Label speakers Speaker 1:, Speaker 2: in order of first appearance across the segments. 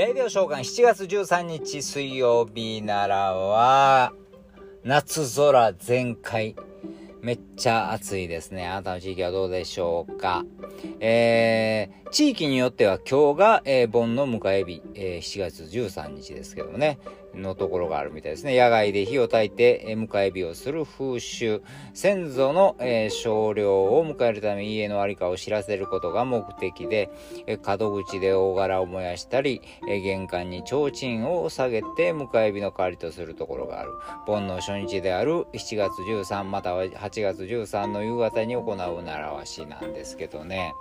Speaker 1: レディオ召喚7月13日水曜日ならは、夏空全開。めっちゃ暑いですね。あなたの地域はどうでしょうか？えー、地域によっては今日が、えー、盆の迎え日、えー、7月13日ですけどもね。のところがあるみたいですね。野外で火を焚いて、え迎え火をする風習、先祖の、えー、少量を迎えるため家のありかを知らせることが目的で、え門口で大柄を燃やしたり、え玄関に提灯を下げて迎え火の代わりとするところがある。盆の初日である7月13または8月13の夕方に行う習わしなんですけどね。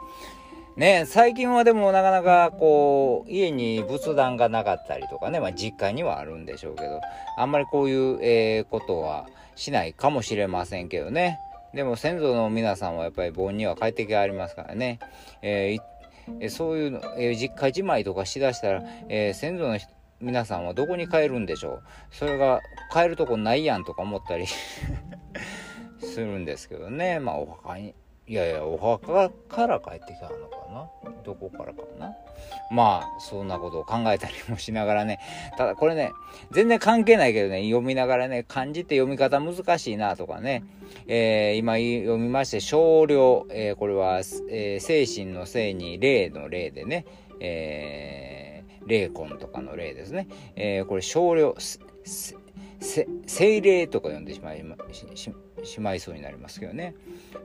Speaker 1: ね、最近はでもなかなかこう、家に仏壇がなかったりとかね、まあ実家にはあるんでしょうけど、あんまりこういう、えー、ことはしないかもしれませんけどね。でも先祖の皆さんはやっぱり盆には帰ってきありますからね。えー、そういうの、えー、実家じまいとかしだしたら、え、先祖の皆さんはどこに帰るんでしょうそれが帰るとこないやんとか思ったり するんですけどね。まあお墓にいやいや、お墓から帰ってきたのかな？どこからかな？まあ、そんなことを考えたりもしながらね。ただこれね、全然関係ないけどね、読みながらね、漢字って読み方難しいなとかね。えー、今読みまして、少量、えー、これは、えー、精神の性に霊の霊でね、えー、霊魂とかの霊ですね。えー、これ少量、精霊とか読んでしまいまししまいそうになりますけどね。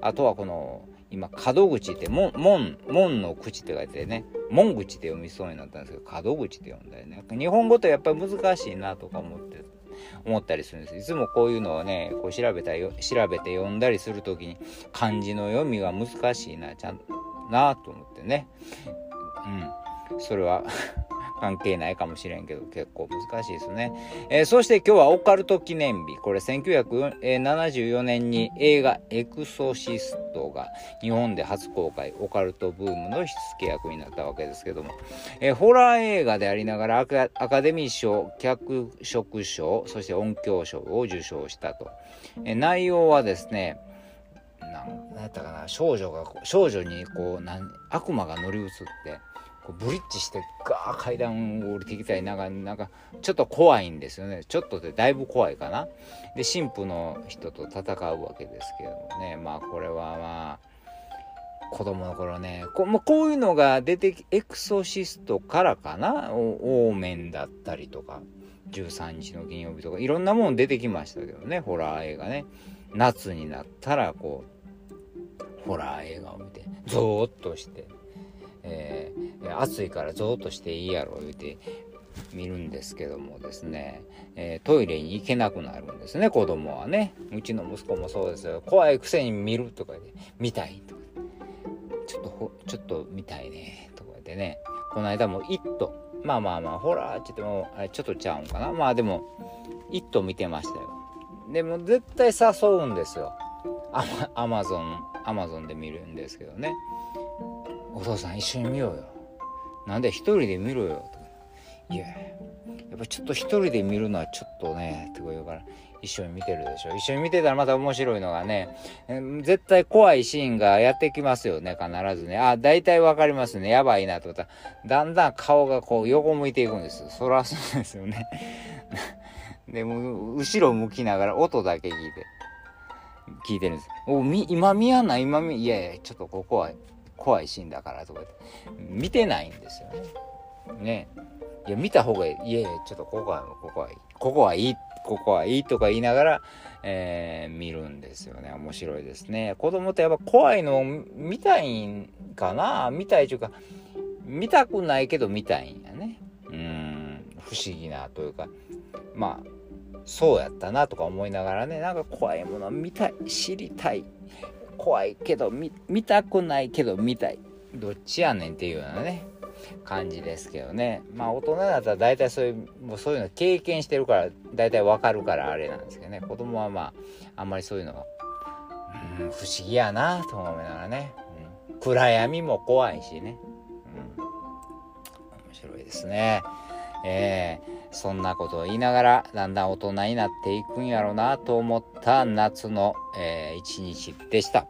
Speaker 1: あとはこの、今、門口って、門、門、門の口って書いてね、門口って読みそうになったんですけど、門口って読んだりね。日本語ってやっぱり難しいなとか思って、思ったりするんです。いつもこういうのをね、こう調べたよ、調べて読んだりするときに、漢字の読みが難しいな、ちゃん、なと思ってね。うん。それは関係ないかもしれんけど、結構難しいですね。えー、そして今日はオカルト記念日。これ1974年に映画エクソシストが日本で初公開、オカルトブームの火付け役になったわけですけども、えー、ホラー映画でありながらアカデミー賞、脚色賞、そして音響賞を受賞したと。えー、内容はですね、なんやったかな少女が少女にこうなん悪魔が乗り移ってこうブリッジしてガー階段を降りてきたりなんかなんかちょっと怖いんですよね。ちょっとでだいぶ怖いかな。で神父の人と戦うわけですけどもね。まあこれはまあ子供の頃ね。こ,、まあ、こういうのが出てきエクソシストからかな？オーメンだったりとか13日の金曜日とかいろんなもん出てきましたけどね。ホラー映画ね。夏になったらこうホラー映画を見てゾーッとしてえー、暑いからゾーッとしていいやろ言うて見るんですけどもですね、えー、トイレに行けなくなるんですね。子供はね。うちの息子もそうですよ。怖いくせに見るとかで見たいとか。ちょっとちょっと見たいね。とかでね。この間も「イット!」まあまあまあホラーって言ってもあれちょっとちゃうんかな。まあでも「イット!」見てましたよ。でも絶対誘うんですよ。アマゾンアマゾンで見るんですけどね。お父さん一緒に見ようよ。なんで一人で見ろよ。いや、やっぱちょっと一人で見るのはちょっとね、とか言うから、一緒に見てるでしょ。一緒に見てたらまた面白いのがね、絶対怖いシーンがやってきますよね、必ずね。あ、大体わかりますね。やばいなとか。だんだん顔がこう横向いていくんです。そらそうですよね。でも、後ろ向きながら音だけ聞いて、聞いてるんです。お、み、今見やんない？今見、いやいや、ちょっとここは怖いシーンだからとか言って見てないんですよね。ね。いや、見た方がいい。いやいや、ちょっとここは、ここはいい。ここはいい。ここはいいとか言いながら、えー、見るんですよね。面白いですね。子供ってやっぱ怖いの見たいんかな？見たいというか、見たくないけど見たいんやね。うん、不思議なというか、まあ、そうやったなとか思いながらね、なんか怖いもの見たい、知りたい、怖いけど見たくないけど見たい。どっちやねんっていうようなね感じですけどね。まあ大人だったら大体そういうもうそういうの経験してるから大体わかるからあれなんですけどね。子供はまああんまりそういうのがうん不思議やなと思いながらね、うん、暗闇も怖いしね、うん、面白いですね。えーそんなことを言いながら、だんだん大人になっていくんやろうなと思った夏の、えー、一日でした。